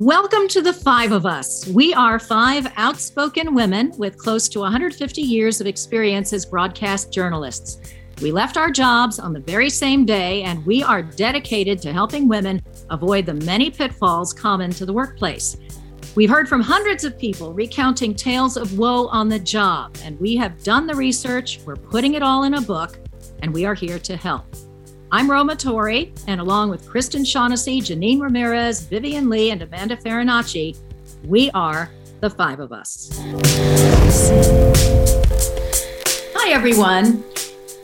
Welcome to the five of us. We are five outspoken women with close to 150 years of experience as broadcast journalists. We left our jobs on the very same day, and we are dedicated to helping women avoid the many pitfalls common to the workplace. We've heard from hundreds of people recounting tales of woe on the job, and we have done the research. We're putting it all in a book, and we are here to help. I'm Roma Torre, and along with Kristen Shaughnessy, Janine Ramirez, Vivian Lee, and Amanda Farinacci, we are the five of us. Hi, everyone.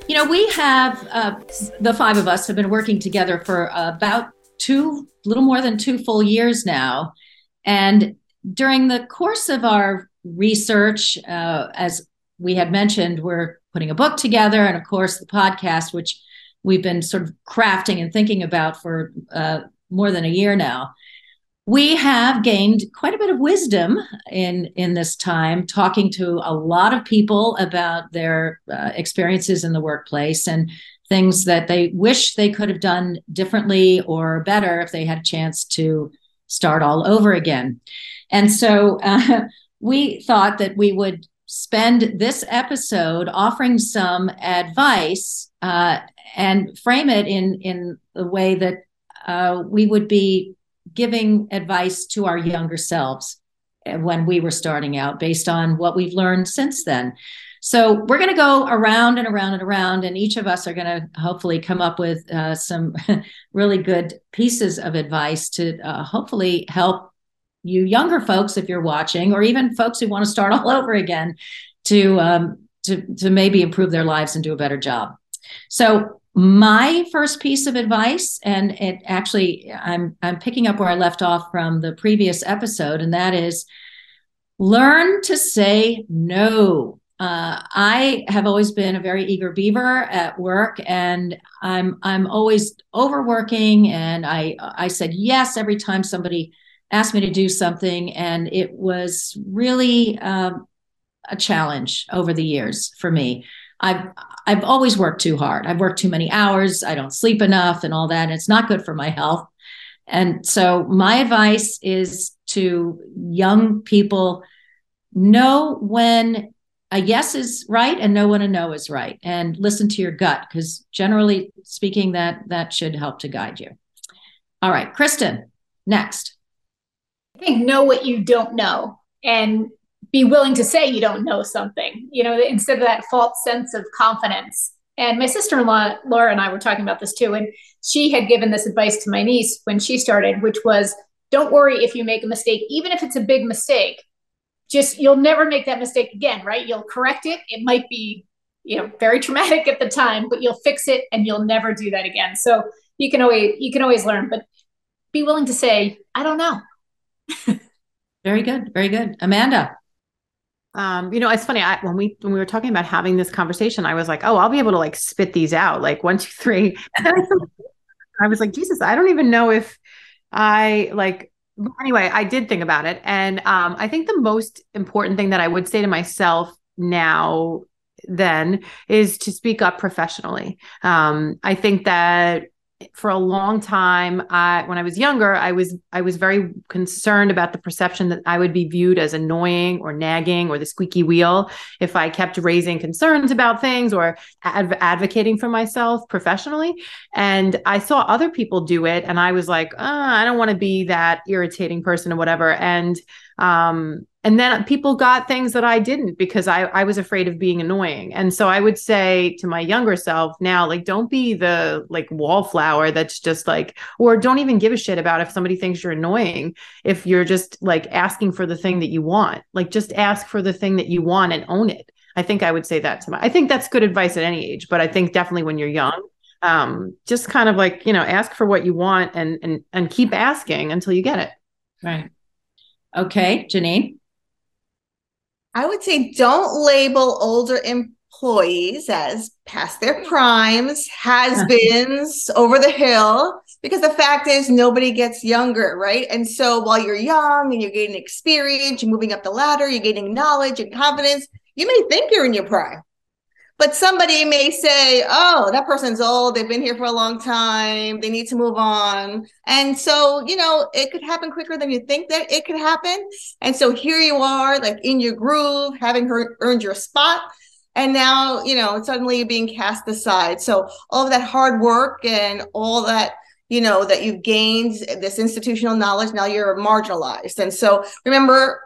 You know, we have, uh, the five of us have been working together for about two, little more than two full years now. And during the course of our research, uh, as we had mentioned, we're putting a book together and, of course, the podcast, which we've been sort of crafting and thinking about for uh, more than a year now. We have gained quite a bit of wisdom in in this time, talking to a lot of people about their uh, experiences in the workplace and things that they wish they could have done differently or better if they had a chance to start all over again. And so uh, we thought that we would spend this episode offering some advice uh, and frame it in in the way that uh, we would be giving advice to our younger selves when we were starting out based on what we've learned since then. So we're going to go around and around and around and each of us are going to hopefully come up with uh, some really good pieces of advice to uh, hopefully help you younger folks if you're watching or even folks who want to start all over again to um, to to maybe improve their lives and do a better job. So my first piece of advice and it actually i'm i'm picking up where i left off from the previous episode and that is learn to say no. Uh, i have always been a very eager beaver at work and i'm i'm always overworking and i i said yes every time somebody asked me to do something and it was really um, a challenge over the years for me. I've I've always worked too hard. I've worked too many hours. I don't sleep enough and all that. And it's not good for my health. And so my advice is to young people know when a yes is right and know when a no is right and listen to your gut because generally speaking that that should help to guide you. All right, Kristen, next. I think know what you don't know and be willing to say you don't know something, you know, instead of that false sense of confidence. And my sister in law, Laura, and I were talking about this too. And she had given this advice to my niece when she started, which was don't worry if you make a mistake, even if it's a big mistake, just you'll never make that mistake again, right? You'll correct it. It might be, you know, very traumatic at the time, but you'll fix it and you'll never do that again. So you can always you can always learn, but be willing to say, I don't know. very good. Very good. Amanda um, you know, it's funny. I, when we when we were talking about having this conversation, I was like, "Oh, I'll be able to like spit these out, like one, two, three. I was like, "Jesus, I don't even know if I like." Anyway, I did think about it, and um, I think the most important thing that I would say to myself now then is to speak up professionally. Um, I think that for a long time I, when i was younger i was i was very concerned about the perception that i would be viewed as annoying or nagging or the squeaky wheel if i kept raising concerns about things or adv- advocating for myself professionally. And i saw other people do it and i was like oh, i don't want to be that irritating person or whatever. And um, and then people got things that I didn't because I, I was afraid of being annoying. And so I would say to my younger self now, like, don't be the like wallflower that's just like, or don't even give a shit about if somebody thinks you're annoying. If you're just like asking for the thing that you want, like, just ask for the thing that you want and own it. I think I would say that to my, I think that's good advice at any age, but I think definitely when you're young, um, just kind of like, you know, ask for what you want and, and, and keep asking until you get it. Right. Okay. Janine. I would say don't label older employees as past their primes, has beens, over the hill, because the fact is nobody gets younger, right? And so while you're young and you're gaining experience, you're moving up the ladder, you're gaining knowledge and confidence, you may think you're in your prime. But somebody may say, oh, that person's old. They've been here for a long time. They need to move on. And so, you know, it could happen quicker than you think that it could happen. And so here you are, like in your groove, having her earned your spot. And now, you know, suddenly you're being cast aside. So all of that hard work and all that you know that you've gained this institutional knowledge now you're marginalized and so remember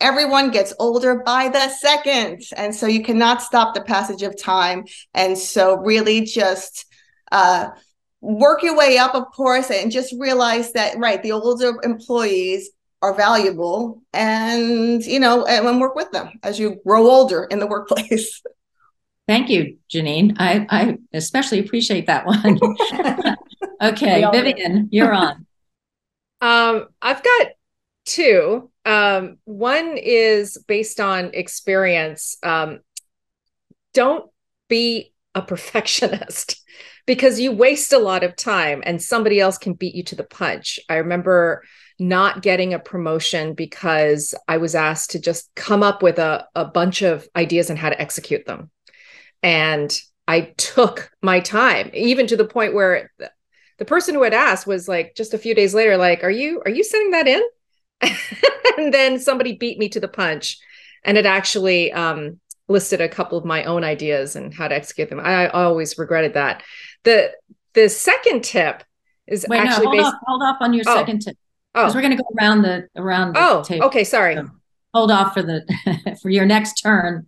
everyone gets older by the second. And so you cannot stop the passage of time. And so really just uh, work your way up, of course, and just realize that, right, the older employees are valuable and, you know, and work with them as you grow older in the workplace. Thank you, Janine. I, I especially appreciate that one. okay, Vivian, you're on. Um, I've got two. Um, one is based on experience. Um, don't be a perfectionist because you waste a lot of time and somebody else can beat you to the punch. I remember not getting a promotion because I was asked to just come up with a, a bunch of ideas on how to execute them. And I took my time, even to the point where the person who had asked was like just a few days later, like, are you are you sending that in? and then somebody beat me to the punch and it actually um, listed a couple of my own ideas and how to execute them. I, I always regretted that. The the second tip is Wait, actually no, hold, based- off, hold off on your oh. second tip because oh. we're going to go around the around the oh table. okay sorry so hold off for the for your next turn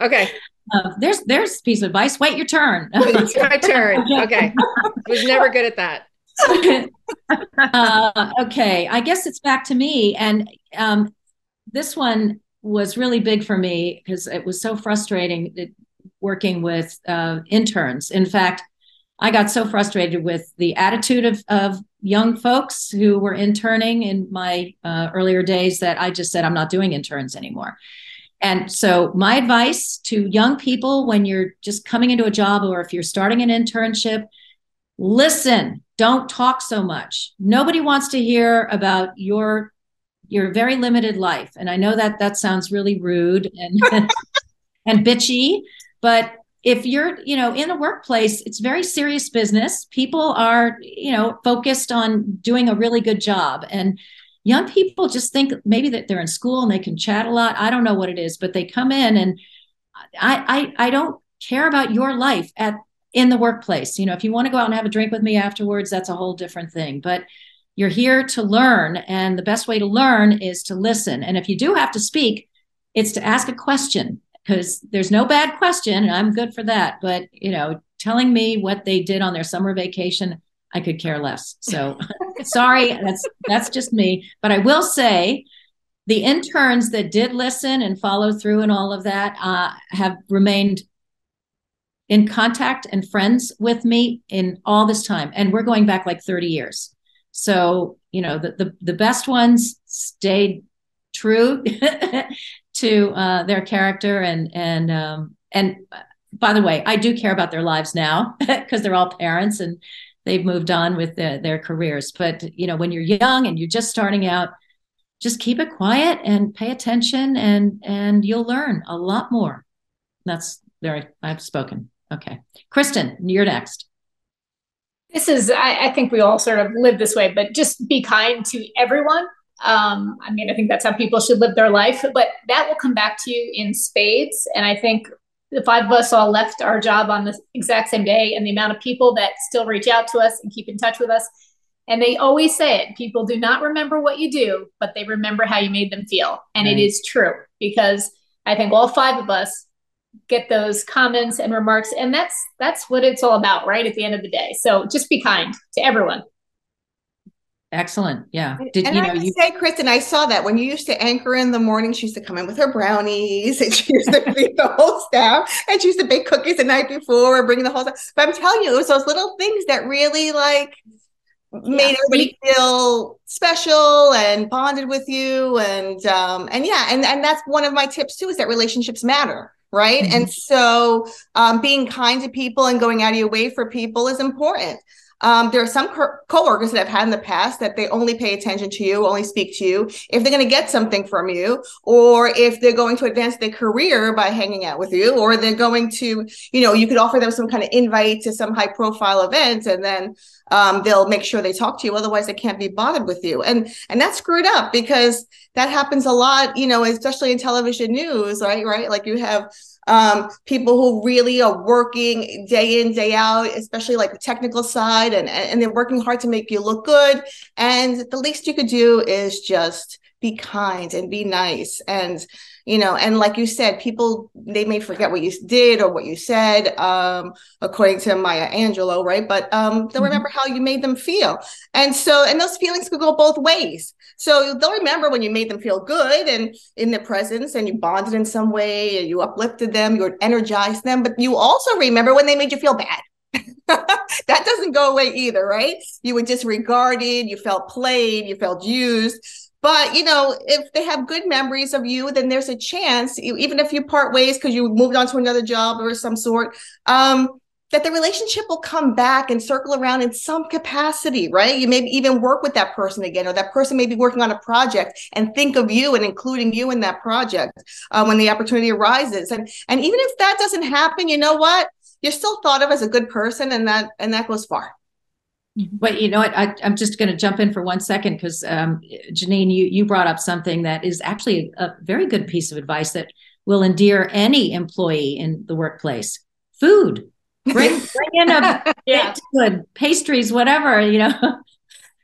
okay uh, there's there's piece of advice wait your turn it's my turn okay I was never good at that uh, okay, I guess it's back to me. And um, this one was really big for me because it was so frustrating working with uh, interns. In fact, I got so frustrated with the attitude of, of young folks who were interning in my uh, earlier days that I just said, I'm not doing interns anymore. And so, my advice to young people when you're just coming into a job or if you're starting an internship, listen don't talk so much. Nobody wants to hear about your your very limited life. And i know that that sounds really rude and and bitchy but if you're you know in a workplace it's very serious business. People are you know focused on doing a really good job. And young people just think maybe that they're in school and they can chat a lot. I don't know what it is but they come in and i i, I don't care about your life at in the workplace. You know, if you want to go out and have a drink with me afterwards, that's a whole different thing. But you're here to learn. And the best way to learn is to listen. And if you do have to speak, it's to ask a question because there's no bad question. And I'm good for that. But, you know, telling me what they did on their summer vacation, I could care less. So sorry, that's that's just me. But I will say the interns that did listen and follow through and all of that uh, have remained in contact and friends with me in all this time. And we're going back like 30 years. So you know the the, the best ones stayed true to uh, their character and and um, and by the way i do care about their lives now because they're all parents and they've moved on with the, their careers. But you know when you're young and you're just starting out just keep it quiet and pay attention and and you'll learn a lot more. That's very i've spoken Okay. Kristen, you're next. This is, I, I, think we all sort of live this way, but just be kind to everyone. Um, I mean, I think that's how people should live their life, but that will come back to you in spades. And I think the five of us all left our job on the exact same day, and the amount of people that still reach out to us and keep in touch with us. And they always say it people do not remember what you do, but they remember how you made them feel. And right. it is true because I think all five of us get those comments and remarks and that's that's what it's all about right at the end of the day. So just be kind to everyone. Excellent. Yeah. Did and you know I you say kristen i saw that when you used to anchor in the morning she used to come in with her brownies and she used to feed the whole staff and she used to bake cookies the night before and bring the whole stuff but i'm telling you it was those little things that really like made yeah. everybody feel special and bonded with you and um and yeah and and that's one of my tips too is that relationships matter right? Mm-hmm. And so um, being kind to people and going out of your way for people is important. Um, there are some co- coworkers that I've had in the past that they only pay attention to you, only speak to you if they're going to get something from you, or if they're going to advance their career by hanging out with you, or they're going to, you know, you could offer them some kind of invite to some high profile event, and then um, they'll make sure they talk to you. Otherwise, they can't be bothered with you, and and that's screwed up because that happens a lot, you know, especially in television news, right? Right, like you have um, people who really are working day in day out especially like the technical side and and they're working hard to make you look good. And the least you could do is just be kind and be nice. And you know and like you said people they may forget what you did or what you said um according to maya angelou right but um they'll mm-hmm. remember how you made them feel and so and those feelings could go both ways so they'll remember when you made them feel good and in their presence and you bonded in some way and you uplifted them you energized them but you also remember when they made you feel bad that doesn't go away either, right? You were disregarded, you felt played, you felt used. But you know, if they have good memories of you, then there's a chance, even if you part ways because you moved on to another job or some sort, um, that the relationship will come back and circle around in some capacity, right? You maybe even work with that person again, or that person may be working on a project and think of you and including you in that project uh, when the opportunity arises. And and even if that doesn't happen, you know what? You're still thought of as a good person, and that and that goes far. But you know what? I, am just going to jump in for one second because um, Janine, you you brought up something that is actually a, a very good piece of advice that will endear any employee in the workplace. Food. Bring bring in a yeah. good pastries, whatever you know.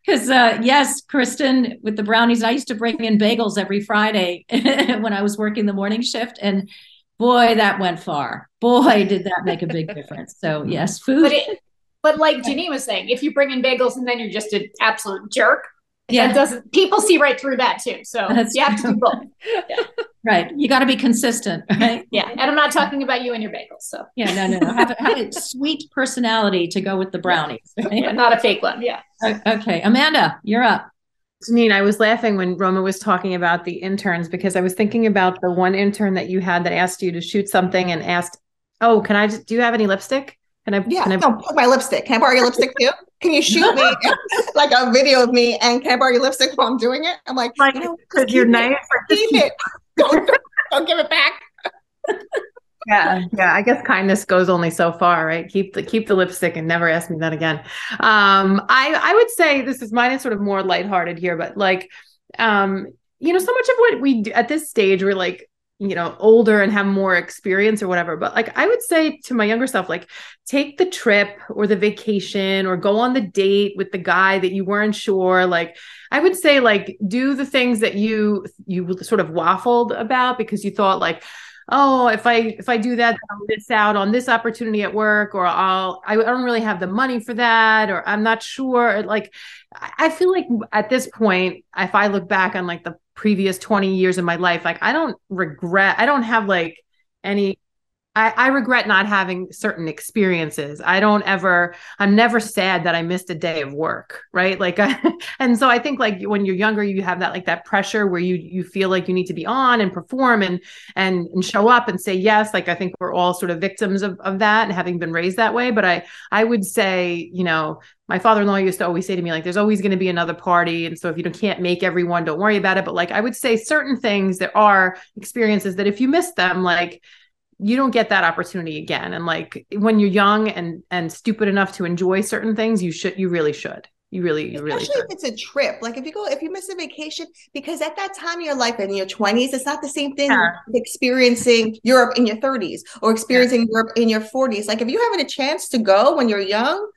Because uh, yes, Kristen, with the brownies, I used to bring in bagels every Friday when I was working the morning shift, and boy, that went far. Boy, did that make a big difference. So yes, food. But it, but like Janine was saying, if you bring in bagels and then you're just an absolute jerk, yeah, doesn't people see right through that too? So That's you have true. to do both. Yeah. Right, you got to be consistent, right? Yeah, and I'm not talking about you and your bagels. So yeah, no, no, no. Have a, have a sweet personality to go with the brownies. Right? Yeah, not a fake one. Yeah. Okay, Amanda, you're up. Janine, I was laughing when Roma was talking about the interns because I was thinking about the one intern that you had that asked you to shoot something and asked, "Oh, can I just do you have any lipstick?" Can I? Yeah, can I no, put my lipstick. Can I borrow your lipstick too? Can you shoot me like a video of me and can I borrow your lipstick while I'm doing it? I'm like, like you know, you're nice. Keep it. Don't, don't, don't give it back. yeah yeah i guess kindness goes only so far right keep the keep the lipstick and never ask me that again um i i would say this is mine is sort of more lighthearted here but like um you know so much of what we do at this stage we're like you know older and have more experience or whatever. But like i would say to my younger self like take the trip or the vacation or go on the date with the guy that you weren't sure. Like i would say like do the things that you you sort of waffled about because you thought like oh if i if i do that i'll miss out on this opportunity at work or i'll i don't really have the money for that or i'm not sure. Like i feel like at this point if i look back on like the previous 20 years of my life like i don't regret i don't have like any I, I, regret not having certain experiences. I don't ever, I'm never sad that I missed a day of work, right? Like, I, and so I think like when you're younger, you have that like that pressure where you you feel like you need to be on and perform and and and show up and say yes. Like I think we're all sort of victims of of that and having been raised that way. But I I would say, you know, my father-in-law used to always say to me like there's always going to be another party and so if you don't can't make everyone don't worry about it but like i would say certain things there are experiences that if you miss them like you don't get that opportunity again. And like when you're young and and stupid enough to enjoy certain things you should you really should. You really you really especially if it's a trip. Like if you go if you miss a vacation because at that time in your life in your 20s it's not the same thing yeah. experiencing europe in your 30s or experiencing yeah. europe in your 40s like if you having a chance to go when you're young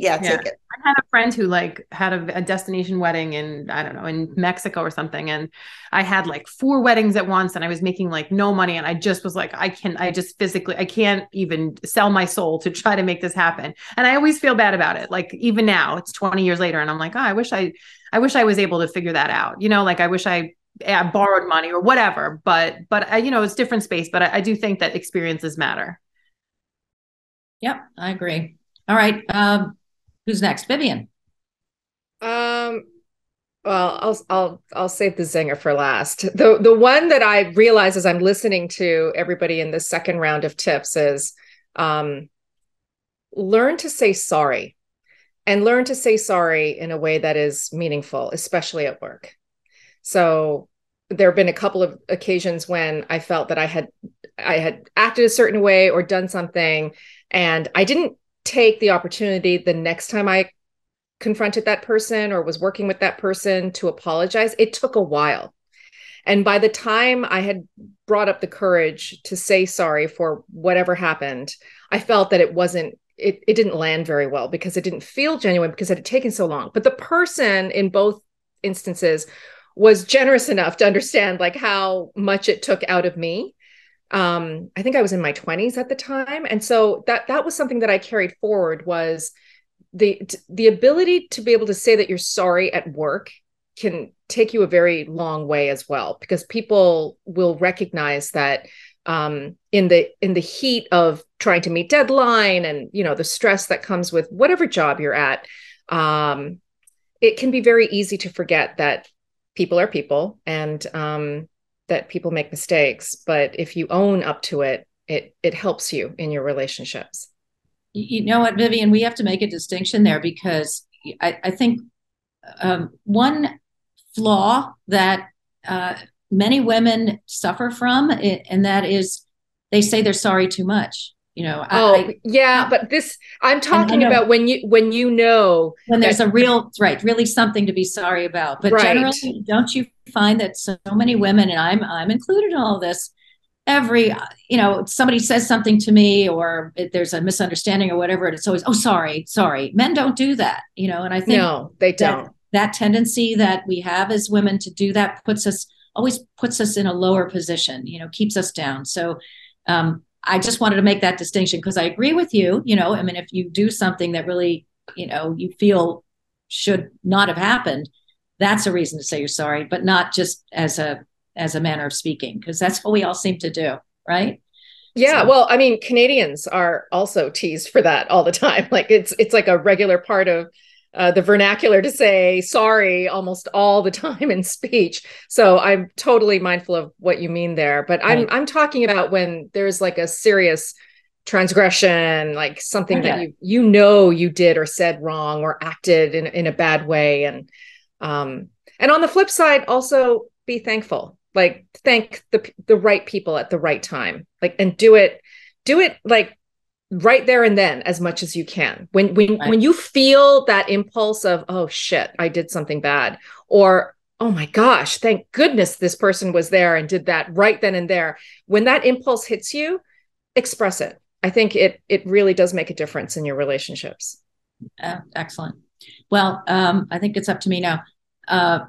yeah, yeah. take it. I had a friend who like had a, a, destination wedding in I don't know in Mexico or something, and I had like four weddings at once, and I was making like no money, and I just was like, I can, I just physically, I can't even sell my soul to try to make this happen, and I always feel bad about it. Like even now, it's twenty years later, and I'm like, oh, I wish I, I wish I was able to figure that out. You know, like I wish I I borrowed money or whatever, but but I, you know, it's different space, but I, I do think that experiences matter. Yep, I agree. All right. Um, Who's next? Vivian. Um well, I'll I'll I'll save the zinger for last. The the one that I realize as I'm listening to everybody in the second round of tips is um learn to say sorry. and learn to say sorry in a way that is meaningful, especially at work. So there have been a couple of occasions when I felt that I had I had acted a certain way or done something and I didn't take the opportunity the next time I confronted that person or was working with that person to apologize. It took a while. And by the time I had brought up the courage to say sorry for whatever happened, I felt that it wasn't it, it didn't land very well because it didn't feel genuine because it had taken so long. But the person in both instances was generous enough to understand like how much it took out of me um i think i was in my 20s at the time. And so that that was something that i carried forward was the the ability to be able to say that you're sorry at work can take you a very long way as well because people will recognize that um, in the in the heat of trying to meet deadline and you know the stress that comes with whatever job you're at um, it can be very easy to forget that people are people and um, that people make mistakes but if you own up to it it it helps you in your relationships you know what vivian we have to make a distinction there because i, I think um, one flaw that uh, many women suffer from, and that is they say they're sorry too much. You know, oh I, yeah, but this I'm talking about when you when you know when there's that, a real right, really something to be sorry about. But right. generally, don't you find that so many women, and I'm I'm included in all this, every you know somebody says something to me or there's a misunderstanding or whatever and it's always oh sorry sorry men don't do that you know and i think no they don't that, that tendency that we have as women to do that puts us always puts us in a lower position you know keeps us down so um, i just wanted to make that distinction because i agree with you you know i mean if you do something that really you know you feel should not have happened that's a reason to say you're sorry but not just as a as a manner of speaking because that's what we all seem to do right yeah so. well i mean canadians are also teased for that all the time like it's it's like a regular part of uh, the vernacular to say sorry almost all the time in speech. So I'm totally mindful of what you mean there. But I'm right. I'm talking about when there's like a serious transgression, like something that you you know you did or said wrong or acted in in a bad way, and um and on the flip side, also be thankful. Like thank the the right people at the right time. Like and do it do it like right there and then as much as you can. When when right. when you feel that impulse of oh shit i did something bad or oh my gosh thank goodness this person was there and did that right then and there. When that impulse hits you express it. I think it it really does make a difference in your relationships. Uh, excellent. Well um, i think it's up to me now. Uh,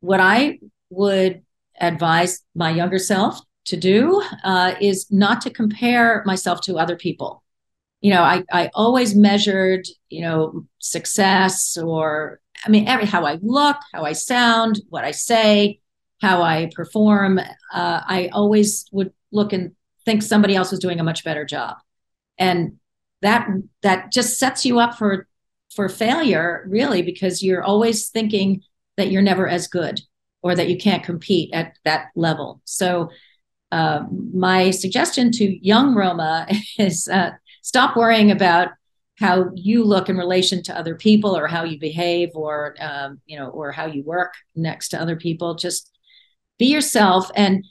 what i would advise my younger self to do uh, is not to compare myself to other people. You know, I, I always measured, you know, success or, I mean, every how I look, how I sound, what I say, how I perform. Uh, I always would look and think somebody else was doing a much better job, and that that just sets you up for for failure, really, because you're always thinking that you're never as good or that you can't compete at that level. So uh, my suggestion to young Roma is uh, stop worrying about how you look in relation to other people or how you behave or um, you know or how you work next to other people. Just be yourself and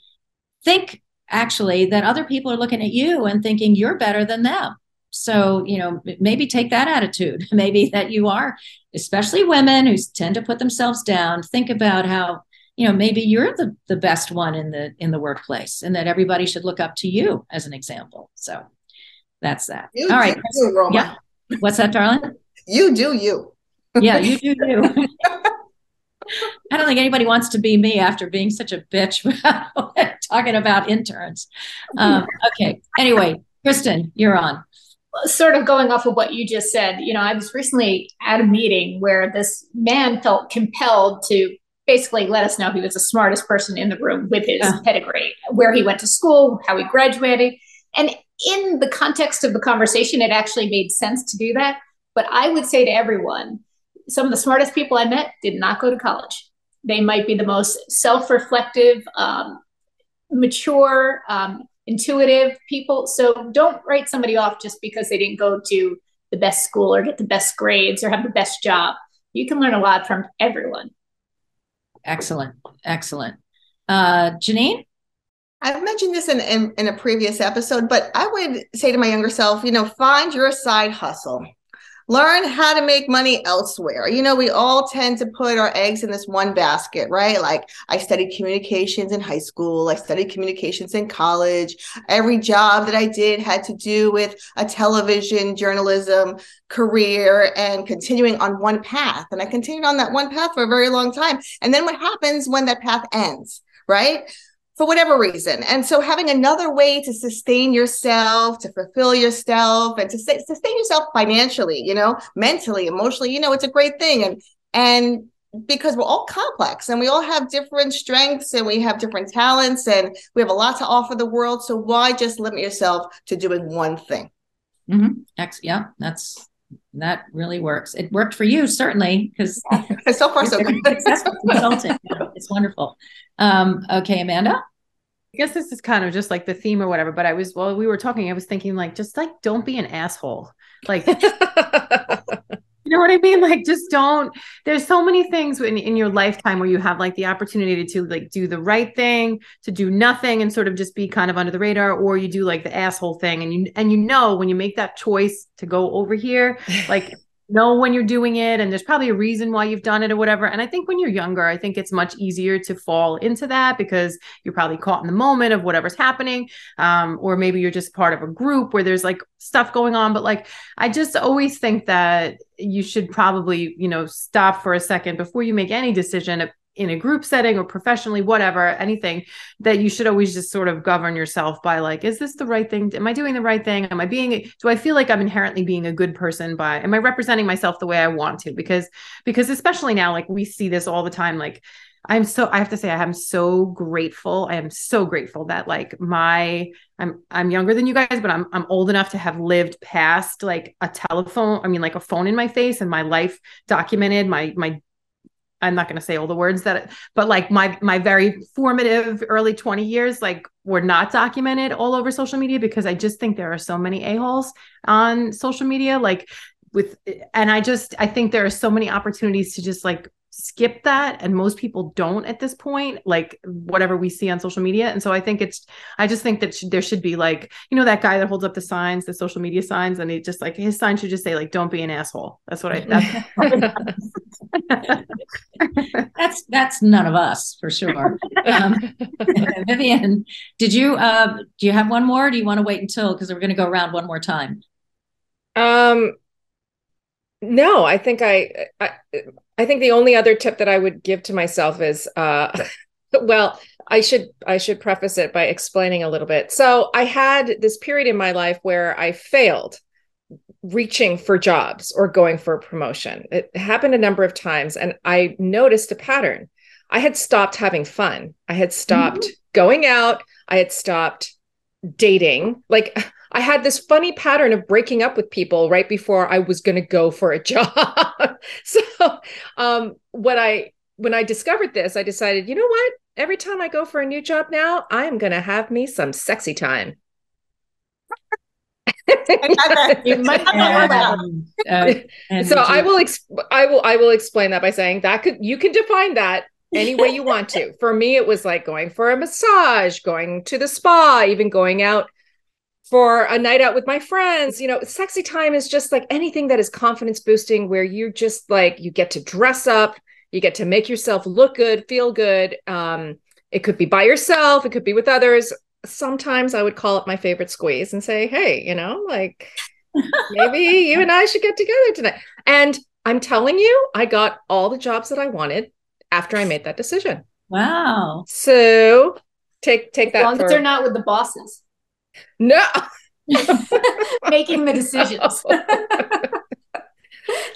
think actually that other people are looking at you and thinking you're better than them. So you know maybe take that attitude maybe that you are especially women who tend to put themselves down. Think about how you know maybe you're the the best one in the in the workplace and that everybody should look up to you as an example. So that's that. You all right. you, yeah. What's that darling? You do you. Yeah you do you. I don't think anybody wants to be me after being such a bitch talking about interns. Um, okay. Anyway kristen you're on. Sort of going off of what you just said, you know, I was recently at a meeting where this man felt compelled to basically let us know he was the smartest person in the room with his uh. pedigree, where he went to school, how he graduated. And in the context of the conversation, it actually made sense to do that. But I would say to everyone, some of the smartest people I met did not go to college. They might be the most self reflective, um, mature, um, intuitive people. So don't write somebody off just because they didn't go to the best school or get the best grades or have the best job. You can learn a lot from everyone. Excellent. Excellent. Uh, Janine? I've mentioned this in, in, in a previous episode, but I would say to my younger self, you know, find your side hustle. Learn how to make money elsewhere. You know, we all tend to put our eggs in this one basket, right? Like I studied communications in high school, I studied communications in college. Every job that I did had to do with a television journalism career and continuing on one path. And I continued on that one path for a very long time. And then what happens when that path ends, right? For whatever reason. And so having another way to sustain yourself, to fulfill yourself and to sustain yourself financially, you know, mentally, emotionally, you know, it's a great thing. And, and because we're all complex and we all have different strengths and we have different talents and we have a lot to offer the world. So why just limit yourself to doing one thing? Mm-hmm. Yeah, that's that really works. It worked for you certainly because so far so good. consultant. It's wonderful. Um, okay, Amanda. I guess this is kind of just like the theme or whatever, but I was while we were talking, I was thinking like just like don't be an asshole. Like you know what I mean? Like just don't there's so many things in, in your lifetime where you have like the opportunity to like do the right thing, to do nothing and sort of just be kind of under the radar, or you do like the asshole thing and you and you know when you make that choice to go over here, like know when you're doing it and there's probably a reason why you've done it or whatever. And i think when you're younger i think it's much easier to fall into that because you're probably caught in the moment of whatever's happening. Um, or maybe you're just part of a group where there's like stuff going on. But like i just always think that you should probably you know stop for a second before you make any decision in a group setting or professionally whatever anything that you should always just sort of govern yourself by like is this the right thing am i doing the right thing am i being do i feel like i'm inherently being a good person by am i representing myself the way i want to because because especially now like we see this all the time like I'm so I have to say I am so grateful. I am so grateful that like my I'm I'm younger than you guys, but I'm I'm old enough to have lived past like a telephone, I mean like a phone in my face and my life documented, my my I'm not going to say all the words that, but like my my very formative early 20 years, like were not documented all over social media because I just think there are so many a holes on social media. Like with, and I just I think there are so many opportunities to just like skip that and most people don't at this point like whatever we see on social media. And so i think it's i just think that sh- there should be like you know that guy that holds up the signs the social media signs and he just like his sign should just say like don't be an asshole. That's what i that's that's, that's none of us for sure. Um, vivian did you uh do you have one more do you want to wait until because we're going to go around one more time? Um no i think I, I I think the only other tip that I would give to myself is uh well, I should I should preface it by explaining a little bit. So, I had this period in my life where I failed reaching for jobs or going for a promotion. It happened a number of times and I noticed a pattern. I had stopped having fun. I had stopped mm-hmm. going out. I had stopped dating. Like I had this funny pattern of breaking up with people right before I was going to go for a job. so, um, what I when I discovered this, I decided, you know what? Every time I go for a new job now, I am going to have me some sexy time. you might not uh, so I will exp- I will I will explain that by saying that could you can define that any way you want to. For me, it was like going for a massage, going to the spa, even going out for a night out with my friends. You know, sexy time is just like anything that is confidence boosting, where you're just like, you get to dress up, you get to make yourself look good, feel good. Um, it could be by yourself, it could be with others. Sometimes I would call it my favorite squeeze and say, hey, you know, like maybe you and I should get together tonight. And I'm telling you, I got all the jobs that I wanted after I made that decision. Wow. So take take as that. As long for... as they're not with the bosses. No. Making the decisions.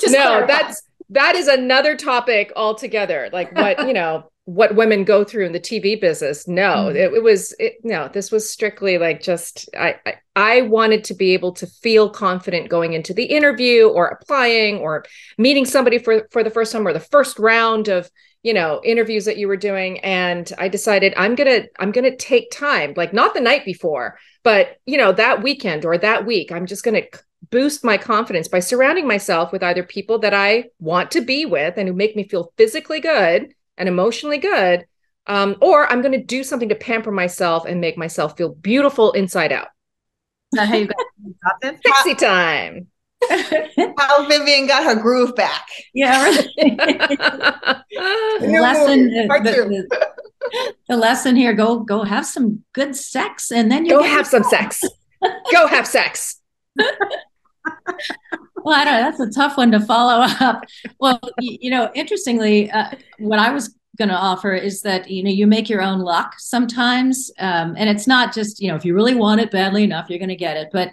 Just no, clarify. that's that is another topic altogether. Like what, you know, what women go through in the TV business. No, mm-hmm. it, it, was it, no, this was strictly like just I, I I wanted to be able to feel confident going into the interview or applying or meeting somebody for for the first time or the first round of you know interviews that you were doing and i decided i'm gonna i'm gonna take time like not the night before but you know that weekend or that week i'm just gonna boost my confidence by surrounding myself with either people that I want to be with and who make me feel physically good and emotionally good, um, or I'm going to do something to pamper myself and make myself feel beautiful inside out. Is that how you got this? Pixie time. How Vivian got her groove back. Yeah, right. the lesson, the, the, the, lesson here: go go have some good sex, and then you go have some sex. go have sex. Well, I don't know. That's a tough one to follow up. Well, you, know, interestingly, uh, what I was going to offer is that you know you make your own luck sometimes, um, and it's not just you know if you really want it badly enough, you're going to get it, but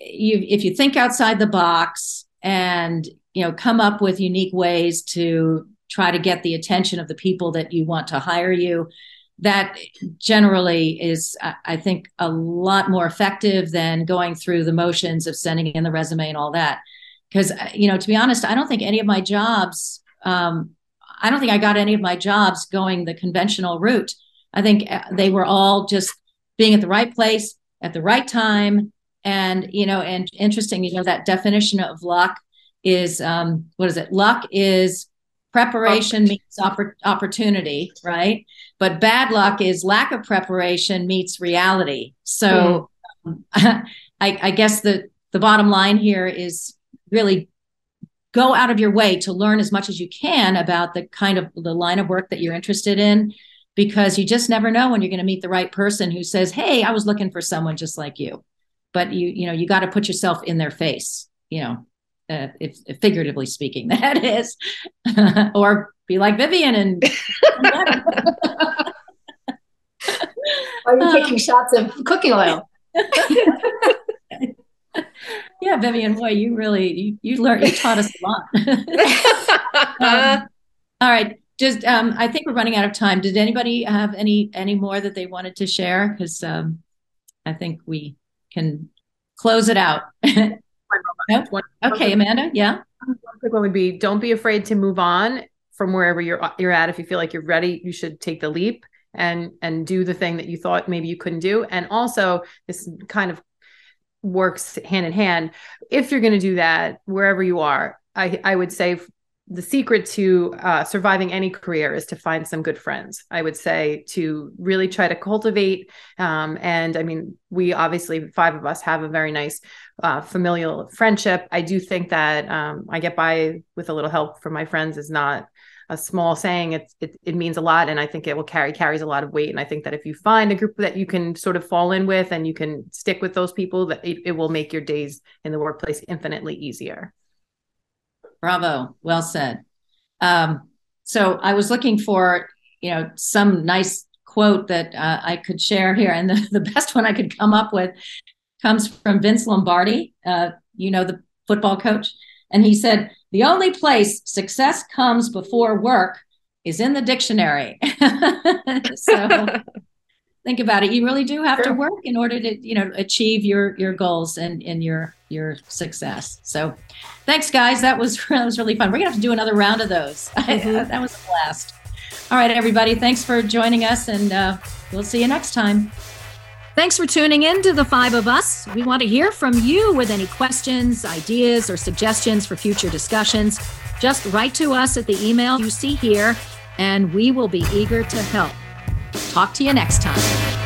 you if you think outside the box and you know come up with unique ways to try to get the attention of the people that you want to hire you that generally is i think a lot more effective than going through the motions of sending in the resume and all that. Because uh, you know to be honest i don't think any of my jobs um, i don't think i got any of my jobs going the conventional route. I think uh, they were all just being at the right place at the right time. And you know and interesting you know that definition of luck is um what is it? Luck is preparation meets oppor- opportunity right? But bad luck is lack of preparation meets reality. So mm. um, I, I guess the the bottom line here is really go out of your way to learn as much as you can about the kind of the line of work that you're interested in because you just never know when you're going to meet the right person who says hey i was looking for someone just like you. But you you know you got to put yourself in their face you know uh, if, if, figuratively speaking that is or be like vivian and are you taking shots of cooking oil? Yeah vivian boy you really you, you learned you taught us a lot. Um, all right just um, i think we're running out of time. Did anybody have any any more that they wanted to share? Because um, i think we can close it out. Okay, Amanda. Yeah. One quick one would be: don't be afraid to move on from wherever you're you're at. If you feel like you're ready, you should take the leap and and do the thing that you thought maybe you couldn't do. And also, this kind of works hand in hand. If you're going to do that, wherever you are, I I would say the secret to uh, surviving any career is to find some good friends. I would say to really try to cultivate. Um, and I mean, we obviously, five of us have a very nice uh, familial friendship. I do think that um, I get by with a little help from my friends is not a small saying. It, it, it means a lot, and I think it will carry carries a lot of weight. And I think that if you find a group that you can sort of fall in with and you can stick with those people, that it, it will make your days in the workplace infinitely easier. Bravo. Well said. Um, so I was looking for, you know, some nice quote that uh, I could share here. And the, the best one I could come up with comes from Vince Lombardi, uh, you know, the football coach. And he said, The only place success comes before work is in the dictionary. so think about it you really do have sure. to work in order to you know achieve your your goals and and your your success so thanks guys that was that was really fun we're gonna have to do another round of those mm-hmm. that was a blast all right everybody thanks for joining us and uh, we'll see you next time Thanks for tuning in to the five of us. We want to hear from you with any questions, ideas, or suggestions for future discussions. Just write to us at the email you see here, and we will be eager to help. Talk to you next time.